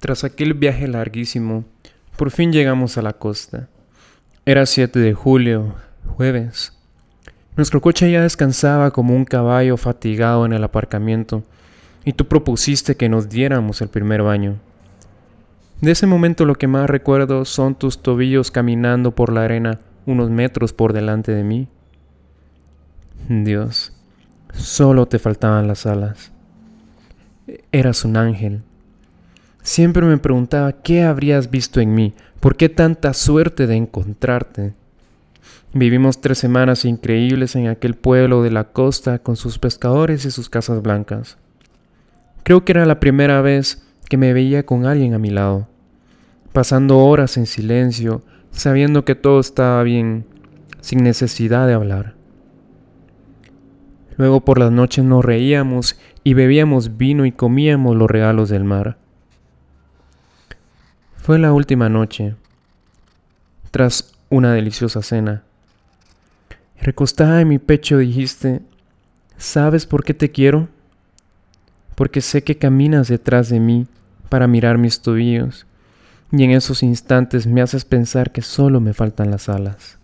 Tras aquel viaje larguísimo, por fin llegamos a la costa. Era 7 de julio, jueves. Nuestro coche ya descansaba como un caballo fatigado en el aparcamiento y tú propusiste que nos diéramos el primer baño. De ese momento lo que más recuerdo son tus tobillos caminando por la arena unos metros por delante de mí. Dios, solo te faltaban las alas. Eras un ángel. Siempre me preguntaba qué habrías visto en mí, por qué tanta suerte de encontrarte. Vivimos tres semanas increíbles en aquel pueblo de la costa con sus pescadores y sus casas blancas. Creo que era la primera vez que me veía con alguien a mi lado, pasando horas en silencio, sabiendo que todo estaba bien, sin necesidad de hablar. Luego por las noches nos reíamos y bebíamos vino y comíamos los regalos del mar. Fue la última noche, tras una deliciosa cena. Recostada en mi pecho dijiste, ¿sabes por qué te quiero? Porque sé que caminas detrás de mí para mirar mis tobillos, y en esos instantes me haces pensar que solo me faltan las alas.